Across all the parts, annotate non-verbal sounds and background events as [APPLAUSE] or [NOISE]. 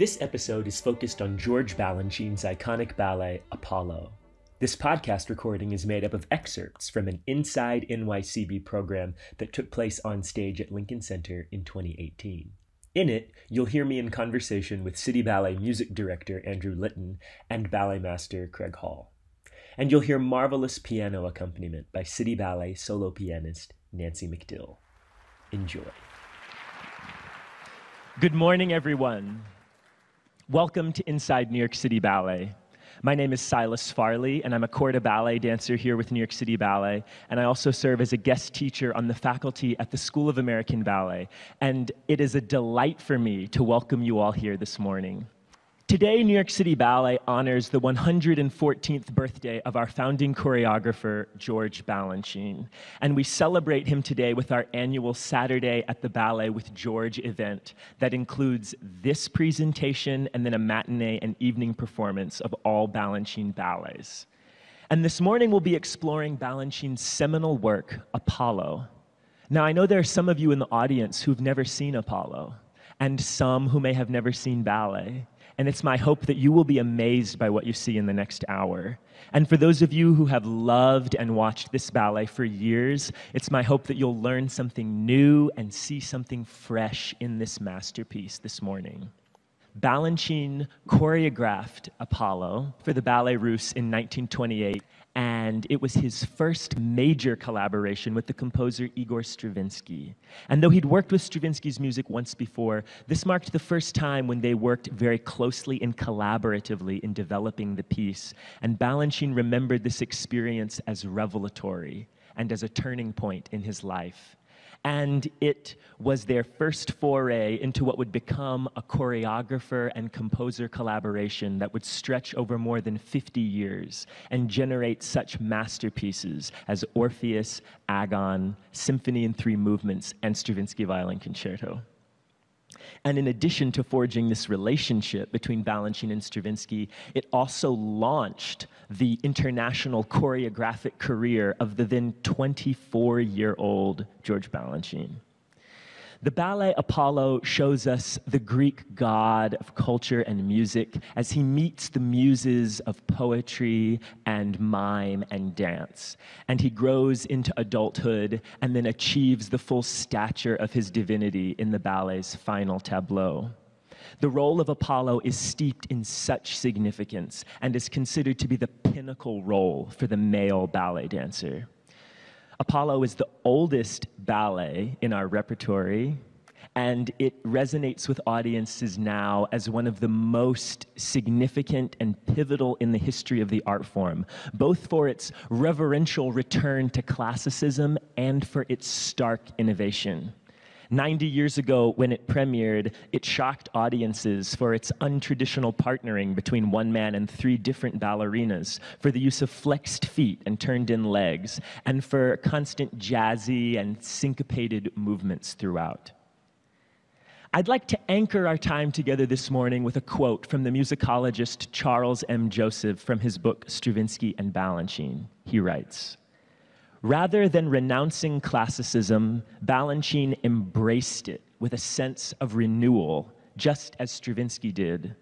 This episode is focused on George Balanchine's iconic ballet, Apollo. This podcast recording is made up of excerpts from an Inside NYCB program that took place on stage at Lincoln Center in 2018. In it, you'll hear me in conversation with City Ballet music director Andrew Litton and ballet master Craig Hall. And you'll hear marvelous piano accompaniment by City Ballet solo pianist Nancy McDill. Enjoy. Good morning, everyone. Welcome to Inside New York City Ballet. My name is Silas Farley, and I'm a corps de ballet dancer here with New York City Ballet. And I also serve as a guest teacher on the faculty at the School of American Ballet. And it is a delight for me to welcome you all here this morning. Today, New York City Ballet honors the 114th birthday of our founding choreographer, George Balanchine. And we celebrate him today with our annual Saturday at the Ballet with George event that includes this presentation and then a matinee and evening performance of all Balanchine ballets. And this morning, we'll be exploring Balanchine's seminal work, Apollo. Now, I know there are some of you in the audience who've never seen Apollo, and some who may have never seen ballet and it's my hope that you will be amazed by what you see in the next hour. And for those of you who have loved and watched this ballet for years, it's my hope that you'll learn something new and see something fresh in this masterpiece this morning. Balanchine choreographed Apollo for the Ballet Russe in 1928 and it was his first major collaboration with the composer Igor Stravinsky. And though he'd worked with Stravinsky's music once before, this marked the first time when they worked very closely and collaboratively in developing the piece. And Balanchine remembered this experience as revelatory and as a turning point in his life and it was their first foray into what would become a choreographer and composer collaboration that would stretch over more than 50 years and generate such masterpieces as Orpheus, Agon, Symphony in Three Movements, and Stravinsky Violin Concerto. And in addition to forging this relationship between Balanchine and Stravinsky, it also launched the international choreographic career of the then 24 year old George Balanchine. The ballet Apollo shows us the Greek god of culture and music as he meets the muses of poetry and mime and dance. And he grows into adulthood and then achieves the full stature of his divinity in the ballet's final tableau. The role of Apollo is steeped in such significance and is considered to be the pinnacle role for the male ballet dancer. Apollo is the oldest ballet in our repertory, and it resonates with audiences now as one of the most significant and pivotal in the history of the art form, both for its reverential return to classicism and for its stark innovation. 90 years ago, when it premiered, it shocked audiences for its untraditional partnering between one man and three different ballerinas, for the use of flexed feet and turned in legs, and for constant jazzy and syncopated movements throughout. I'd like to anchor our time together this morning with a quote from the musicologist Charles M. Joseph from his book Stravinsky and Balanchine. He writes, Rather than renouncing classicism, Balanchine embraced it with a sense of renewal, just as Stravinsky did.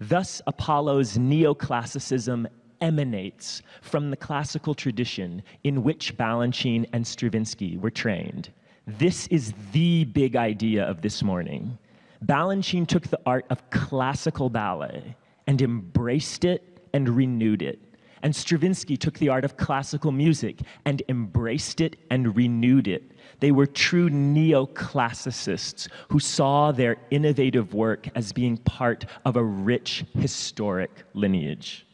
Thus, Apollo's neoclassicism emanates from the classical tradition in which Balanchine and Stravinsky were trained. This is the big idea of this morning. Balanchine took the art of classical ballet and embraced it and renewed it. And Stravinsky took the art of classical music and embraced it and renewed it. They were true neoclassicists who saw their innovative work as being part of a rich historic lineage.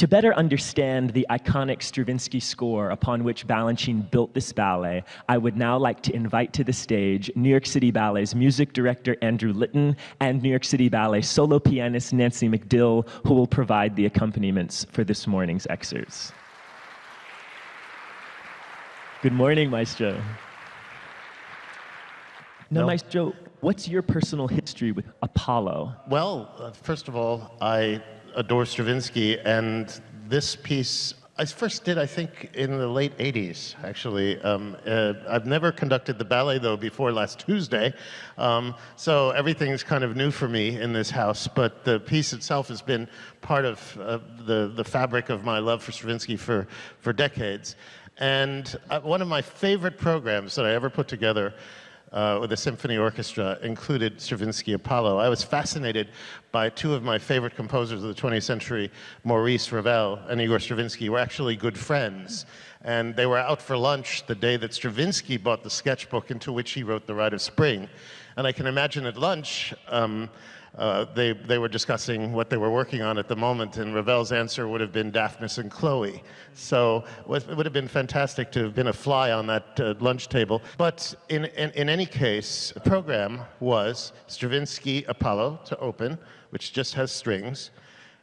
To better understand the iconic Stravinsky score upon which Balanchine built this ballet, I would now like to invite to the stage New York City Ballet's music director Andrew Litton and New York City Ballet solo pianist Nancy McDill, who will provide the accompaniments for this morning's excerpts. Good morning, Maestro. Now, no. Maestro, what's your personal history with Apollo? Well, uh, first of all, I adore Stravinsky, and this piece I first did, I think, in the late 80s, actually. Um, uh, I've never conducted the ballet, though, before last Tuesday. Um, so everything's kind of new for me in this house. But the piece itself has been part of uh, the, the fabric of my love for Stravinsky for, for decades. And uh, one of my favorite programs that I ever put together uh, with symphony orchestra included Stravinsky Apollo. I was fascinated by two of my favorite composers of the 20th century, Maurice Ravel and Igor Stravinsky, were actually good friends. And they were out for lunch the day that Stravinsky bought the sketchbook into which he wrote The Rite of Spring. And I can imagine at lunch, um, uh, they, they were discussing what they were working on at the moment, and Ravel's answer would have been Daphnis and Chloe. So it would have been fantastic to have been a fly on that uh, lunch table. But in, in, in any case, the program was Stravinsky Apollo to open, which just has strings,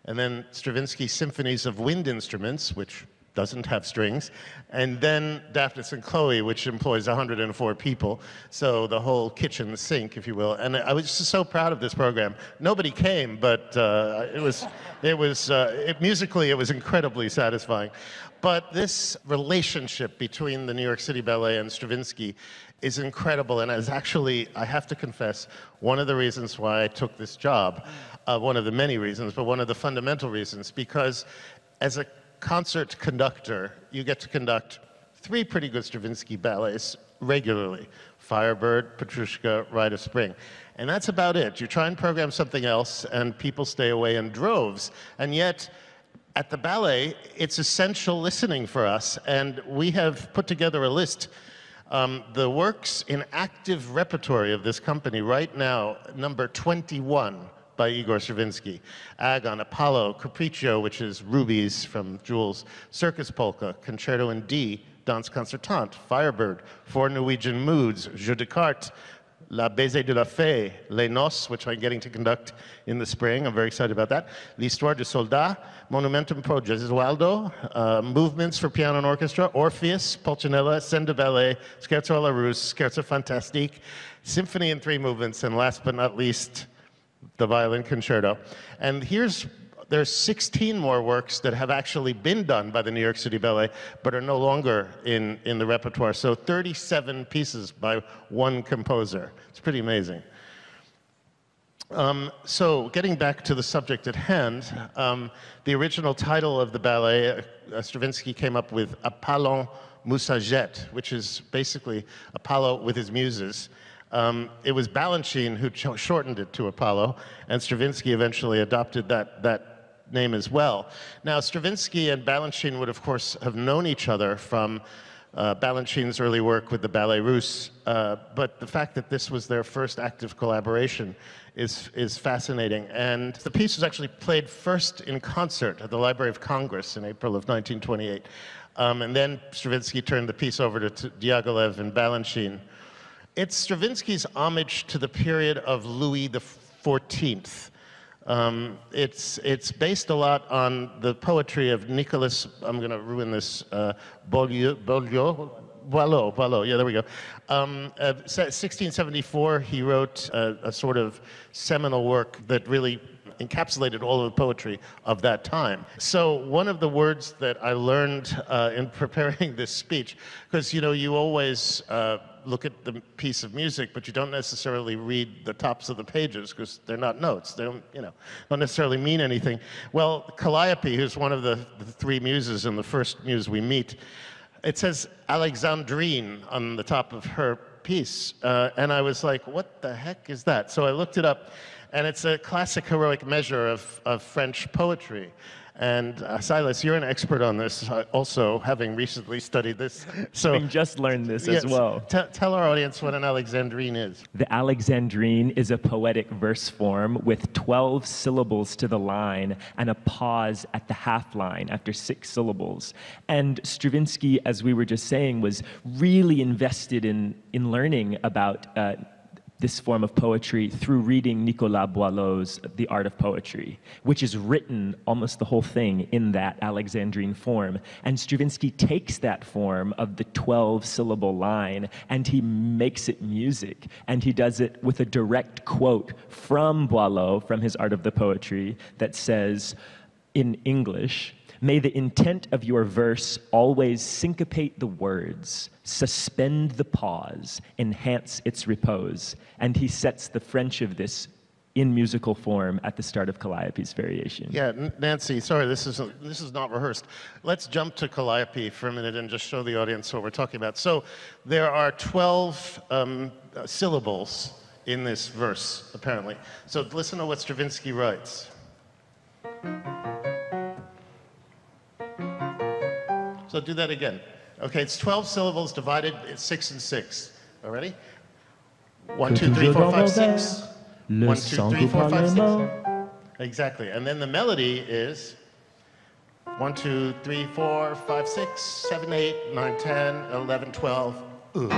and then Stravinsky Symphonies of Wind Instruments, which doesn't have strings, and then Daphnis and Chloe, which employs 104 people, so the whole kitchen sink, if you will. And I was just so proud of this program. Nobody came, but uh, it was, it was uh, it, musically, it was incredibly satisfying. But this relationship between the New York City Ballet and Stravinsky is incredible and is actually, I have to confess, one of the reasons why I took this job. Uh, one of the many reasons, but one of the fundamental reasons, because as a concert conductor, you get to conduct three pretty good Stravinsky ballets regularly Firebird, Petrushka, Rite of Spring. And that's about it. You try and program something else, and people stay away in droves. And yet, at the ballet, it's essential listening for us. And we have put together a list. Um, the works in active repertory of this company right now, number 21 by Igor Stravinsky. Agon, Apollo, Capriccio, which is Rubies from Jewels, Circus Polka, Concerto in D, Danse Concertante, Firebird, Four Norwegian Moods, Jeu de Cartes, La Baiser de la Fée, Les Noces, which I'm getting to conduct in the spring. I'm very excited about that. L'Histoire du Soldat, Monumentum pro Gesualdo, uh, Movements for Piano and Orchestra, Orpheus, Pulcinella, de Ballet, Scherzo alla Russe, Scherzo Fantastique, Symphony in three movements, and last but not least, the violin concerto. And here's there's 16 more works that have actually been done by the New York City Ballet, but are no longer in, in the repertoire. So 37 pieces by one composer. It's pretty amazing. Um, so getting back to the subject at hand, um, the original title of the ballet, uh, Stravinsky came up with Apollon Musaget, which is basically Apollo with his muses. Um, it was Balanchine who shortened it to Apollo, and Stravinsky eventually adopted that, that name as well. Now, Stravinsky and Balanchine would, of course, have known each other from uh, Balanchine's early work with the Ballet Russe, uh, but the fact that this was their first active collaboration is, is fascinating. And the piece was actually played first in concert at the Library of Congress in April of 1928. Um, and then Stravinsky turned the piece over to Diaghilev and Balanchine. It's Stravinsky's homage to the period of Louis XIV. Um, it's, it's based a lot on the poetry of Nicholas, I'm going to ruin this, uh, Beaulieu, Beaulieu, Boileau, Boileau, yeah, there we go. Um, uh, 1674, he wrote a, a sort of seminal work that really encapsulated all of the poetry of that time. So one of the words that I learned uh, in [LAUGHS] preparing this speech, because you know you always uh, look at the piece of music, but you don't necessarily read the tops of the pages because they're not notes. They don't, you know, don't necessarily mean anything. Well, Calliope, who's one of the, the three muses and the first muse we meet, it says Alexandrine on the top of her piece. Uh, and I was like, what the heck is that? So I looked it up, and it's a classic heroic measure of, of French poetry. And uh, Silas, you're an expert on this, uh, also having recently studied this. [LAUGHS] So having just learned this yes, as well. T- tell our audience what an alexandrine is. The alexandrine is a poetic verse form with 12 syllables to the line and a pause at the half line after six syllables. And Stravinsky, as we were just saying, was really invested in in learning about. Uh, this form of poetry through reading Nicolas Boileau's The Art of Poetry, which is written almost the whole thing in that Alexandrine form. And Stravinsky takes that form of the 12 syllable line and he makes it music. And he does it with a direct quote from Boileau, from his Art of the Poetry, that says in English, May the intent of your verse always syncopate the words, suspend the pause, enhance its repose. And he sets the French of this in musical form at the start of Calliope's variation. Yeah, Nancy, sorry, this is, this is not rehearsed. Let's jump to Calliope for a minute and just show the audience what we're talking about. So there are 12 um, syllables in this verse, apparently. So listen to what Stravinsky writes. So do that again. Okay, it's 12 syllables divided, it's six and six. All ready? One, two, three, four, five, six. One, two, three, four, five, six. Exactly. And then the melody is one, two, three, four, five, six, seven, eight, nine, ten, eleven, twelve. Ooh.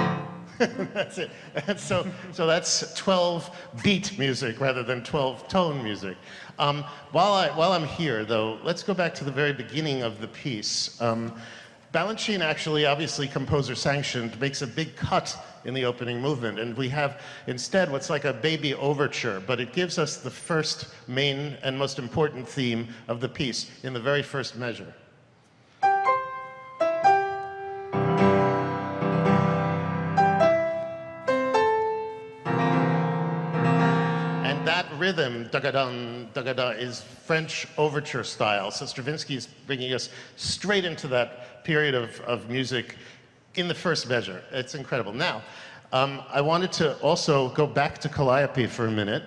[LAUGHS] that's it. And [LAUGHS] so, so that's 12 beat music rather than 12 tone music. Um, while, I, while I'm here, though, let's go back to the very beginning of the piece. Um, Balanchine actually, obviously composer sanctioned, makes a big cut in the opening movement. And we have instead what's like a baby overture, but it gives us the first main and most important theme of the piece in the very first measure. And that rhythm, dagadun, dagada, is French overture style. So Stravinsky is bringing us straight into that period of, of music in the first measure. It's incredible. Now, um, I wanted to also go back to Calliope for a minute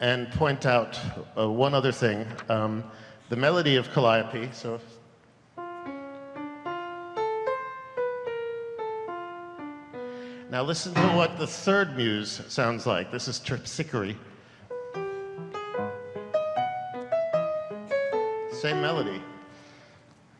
and point out uh, one other thing. Um, the melody of Calliope, so Now listen to what the third muse sounds like. This is Terpsichore. Same melody.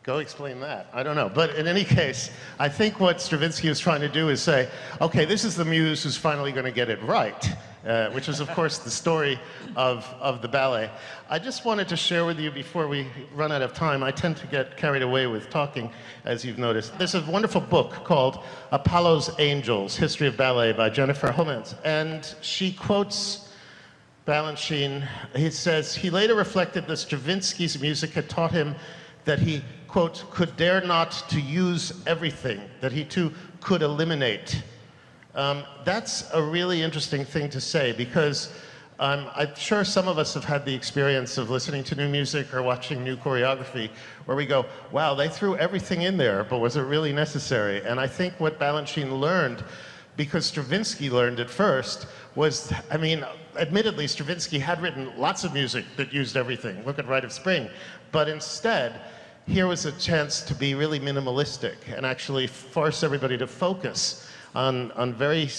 Go explain that. I don't know. But in any case, I think what Stravinsky was trying to do is say, okay, this is the muse who's finally going to get it right, uh, which is, of course, the story of, of the ballet. I just wanted to share with you before we run out of time. I tend to get carried away with talking, as you've noticed. There's a wonderful book called Apollo's Angels History of Ballet by Jennifer Homans. And she quotes Balanchine, he says, he later reflected that Stravinsky's music had taught him that he, quote, could dare not to use everything, that he too could eliminate. Um, that's a really interesting thing to say because um, I'm sure some of us have had the experience of listening to new music or watching new choreography where we go, wow, they threw everything in there, but was it really necessary? And I think what Balanchine learned, because Stravinsky learned it first, was, I mean, admittedly, Stravinsky had written lots of music that used everything. Look at Rite of Spring. But instead, here was a chance to be really minimalistic and actually force everybody to focus on, on very,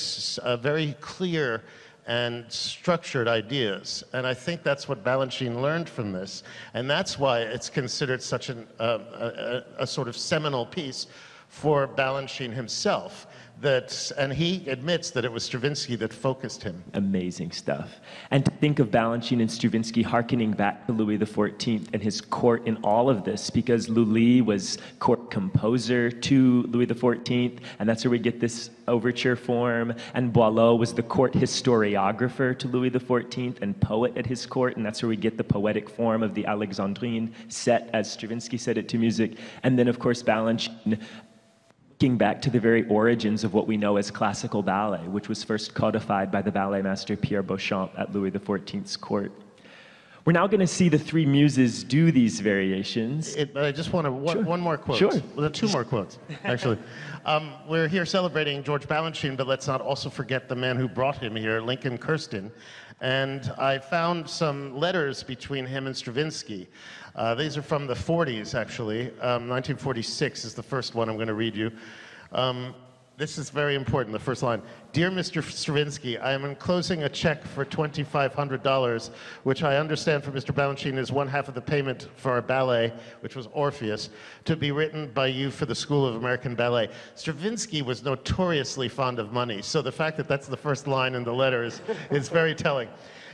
uh, very clear and structured ideas. And I think that's what Balanchine learned from this. And that's why it's considered such an, uh, a, a, sort of seminal piece for Balanchine himself that, and he admits that it was Stravinsky that focused him. Amazing stuff. And to think of Balanchine and Stravinsky hearkening back to Louis XIV and his court in all of this, because Lully was court composer to Louis XIV, and that's where we get this overture form. And Boileau was the court historiographer to Louis XIV and poet at his court, and that's where we get the poetic form of the Alexandrine set, as Stravinsky said it to music. And then, of course, Balanchine looking back to the very origins of what we know as classical ballet, which was first codified by the ballet master Pierre Beauchamp at Louis XIV's court. We're now going to see the three muses do these variations. It, I just want to one, Sure. one more quote. Sure. Well, two more quotes, actually. [LAUGHS] um, we're here celebrating George Balanchine, but let's not also forget the man who brought him here, Lincoln Kirstein. And I found some letters between him and Stravinsky. Uh, these are from the 40s, actually. Um, 1946 is the first one I'm going to read you. Um, this is very important, the first line. Dear Mr. Stravinsky, I am enclosing a check for $2,500, which I understand from Mr. Balanchine is one half of the payment for our ballet, which was Orpheus, to be written by you for the School of American Ballet. Stravinsky was notoriously fond of money, so the fact that that's the first line in the letter is, is very telling.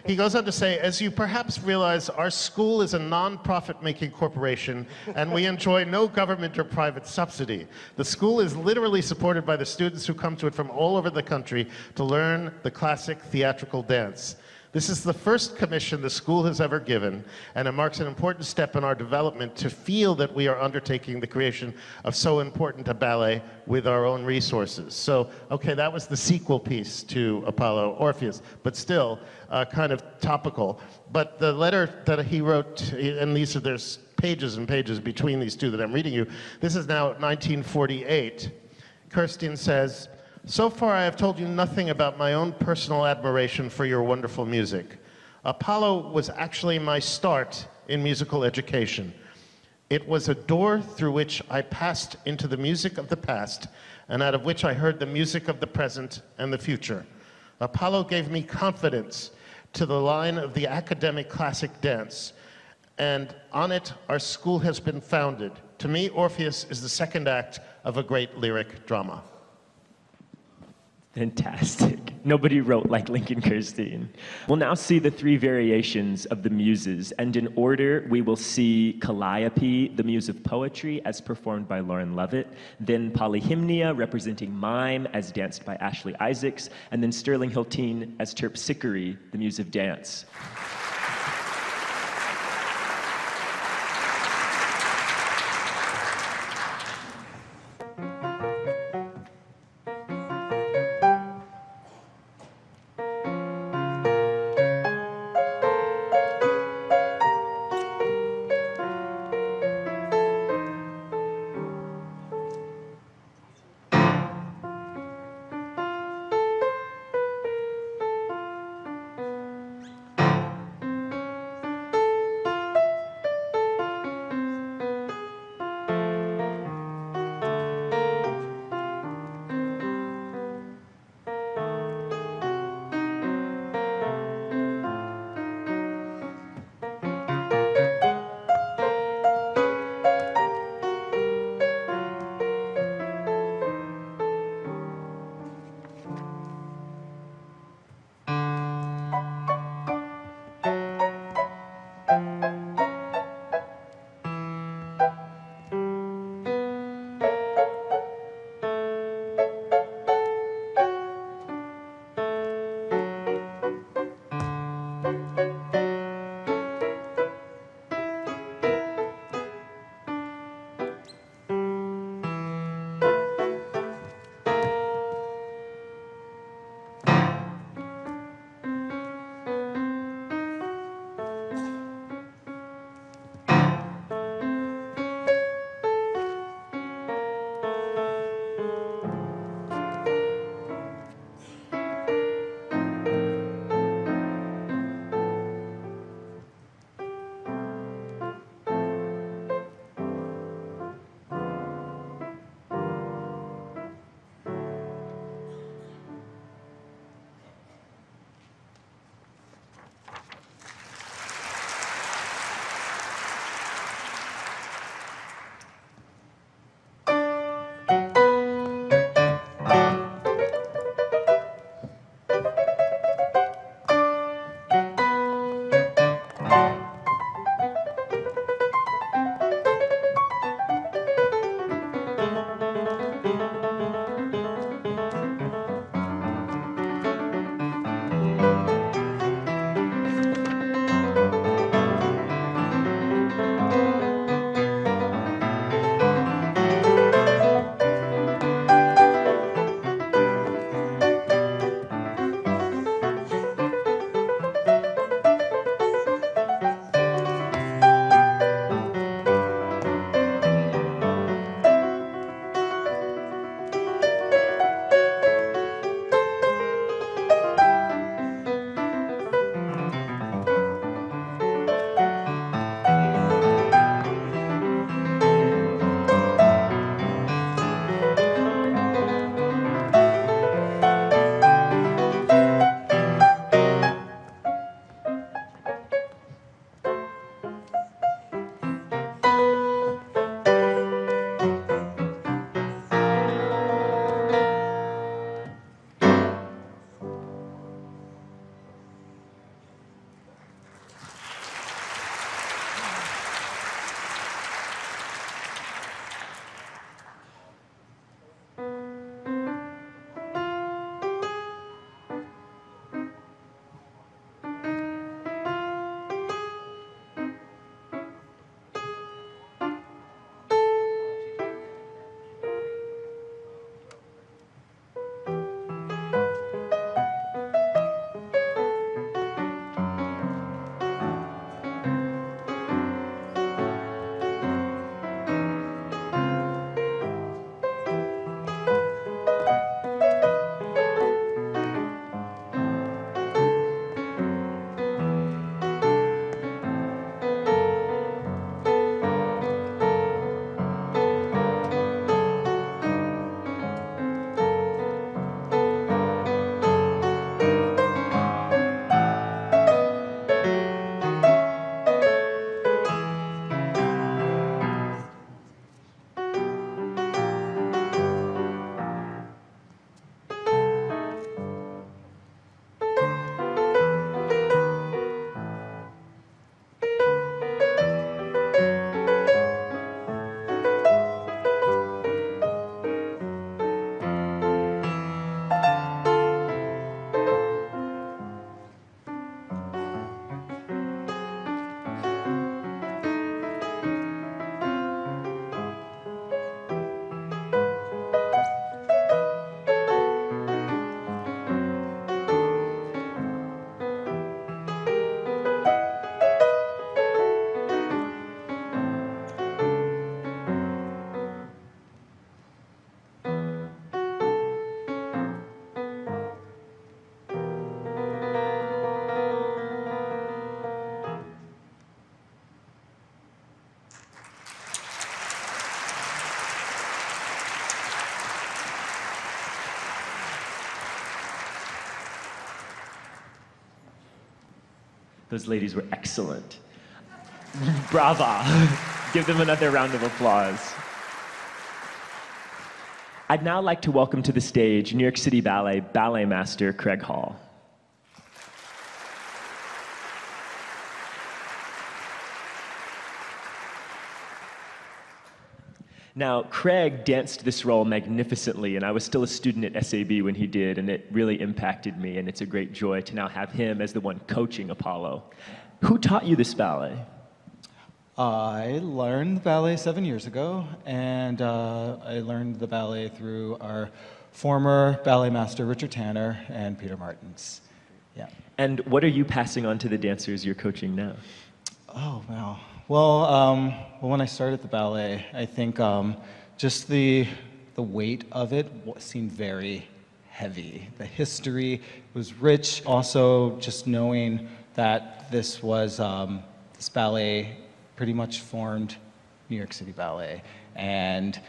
He goes on to say, as you perhaps realize, our school is a non-profit making corporation and we enjoy no government or private subsidy. The school is literally supported by the students who come to it from all over the country to learn the classic theatrical dance. This is the first commission the school has ever given, and it marks an important step in our development to feel that we are undertaking the creation of so important a ballet with our own resources. So, okay, that was the sequel piece to Apollo Orpheus, but still uh, kind of topical. But the letter that he wrote, and these are there's pages and pages between these two that I'm reading you. This is now 1948. Kirstein says, so far, I have told you nothing about my own personal admiration for your wonderful music. Apollo was actually my start in musical education. It was a door through which I passed into the music of the past, and out of which I heard the music of the present and the future. Apollo gave me confidence to the line of the academic classic dance, and on it, our school has been founded. To me, Orpheus is the second act of a great lyric drama. Fantastic. [LAUGHS] Nobody wrote like Lincoln Kirstein. We'll now see the three variations of the muses, and in order, we will see Calliope, the muse of poetry, as performed by Lauren Lovett, then Polyhymnia, representing mime, as danced by Ashley Isaacs, and then Sterling Hyltin as Terpsichore, the muse of dance. Those ladies were excellent. Brava. [LAUGHS] Give them another round of applause. I'd now like to welcome to the stage New York City Ballet ballet master Craig Hall. Now, Craig danced this role magnificently, and I was still a student at SAB when he did, and it really impacted me, and it's a great joy to now have him as the one coaching Apollo. Who taught you this ballet? I learned the ballet seven years ago, and uh, I learned the ballet through our former ballet master, Richard Tanner, and Peter Martins. Yeah. And what are you passing on to the dancers you're coaching now? Oh, wow. Well, um, well, when I started the ballet, I think um, just the, the weight of it seemed very heavy. The history was rich. Also, just knowing that this was um, this ballet pretty much formed New York City Ballet, and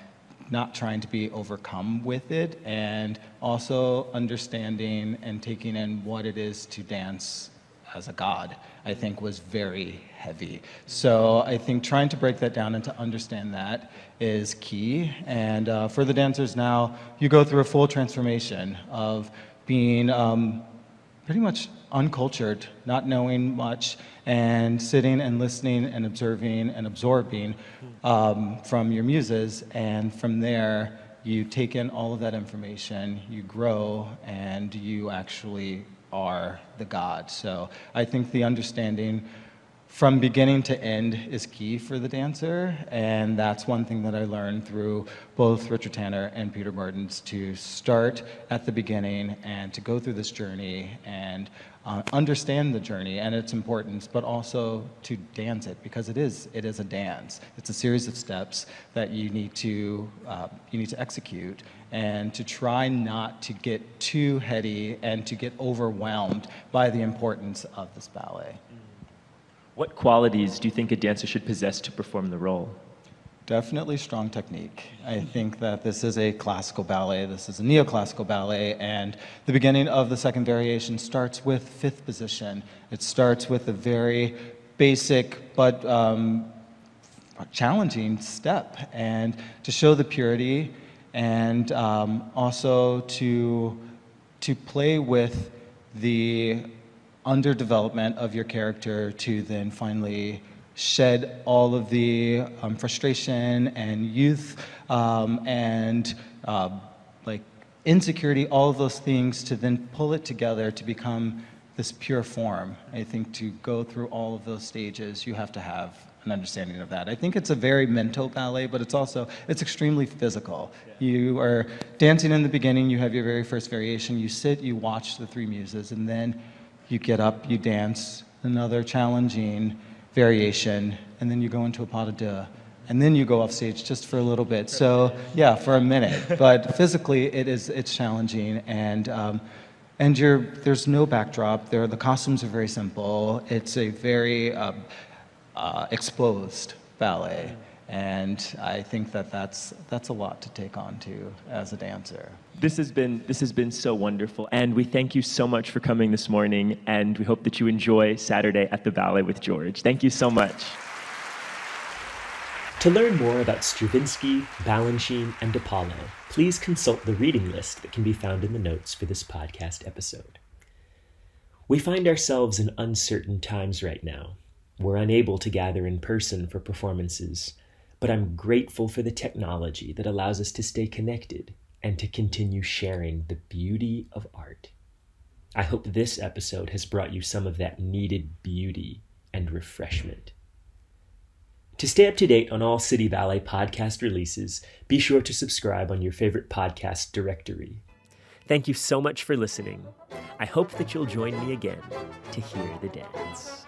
not trying to be overcome with it, and also understanding and taking in what it is to dance as a god, I think was very heavy. So I think trying to break that down and to understand that is key. And uh, for the dancers now, you go through a full transformation of being um, pretty much uncultured, not knowing much, and sitting and listening and observing and absorbing um, from your muses. And from there, you take in all of that information, you grow, and you actually are the God. So I think the understanding from beginning to end is key for the dancer, and that's one thing that I learned through both Richard Tanner and Peter Martins to start at the beginning and to go through this journey and uh, understand the journey and its importance, but also to dance it because it is it is a dance. It's a series of steps that you need to uh, you need to execute and to try not to get too heady and to get overwhelmed by the importance of this ballet. What qualities do you think a dancer should possess to perform the role? Definitely strong technique. I think that this is a classical ballet, this is a neoclassical ballet, and the beginning of the second variation starts with fifth position. It starts with a very basic but um, challenging step, and to show the purity and um, also to, to play with the underdevelopment of your character to then finally shed all of the um, frustration and youth um, and uh, like insecurity, all of those things to then pull it together to become this pure form. I think to go through all of those stages, you have to have an understanding of that. I think it's a very mental ballet, but it's also it's extremely physical. Yeah. You are dancing in the beginning, you have your very first variation, you sit, you watch the three muses, and then you get up, you dance, another challenging variation, and then you go into a pas de deux. And then you go off stage just for a little bit. So yeah, for a minute. [LAUGHS] But physically, it is it's challenging, and um, and you're, there's no backdrop. There, the costumes are very simple. It's a very uh, uh, exposed ballet. And I think that that's, that's a lot to take on to as a dancer. This has, been, this has been so wonderful. And we thank you so much for coming this morning. And we hope that you enjoy Saturday at the Ballet with George. Thank you so much. To learn more about Stravinsky, Balanchine, and Apollo, please consult the reading list that can be found in the notes for this podcast episode. We find ourselves in uncertain times right now. We're unable to gather in person for performances but I'm grateful for the technology that allows us to stay connected and to continue sharing the beauty of art. I hope this episode has brought you some of that needed beauty and refreshment. To stay up to date on all City Ballet podcast releases, be sure to subscribe on your favorite podcast directory. Thank you so much for listening. I hope that you'll join me again to hear the dance.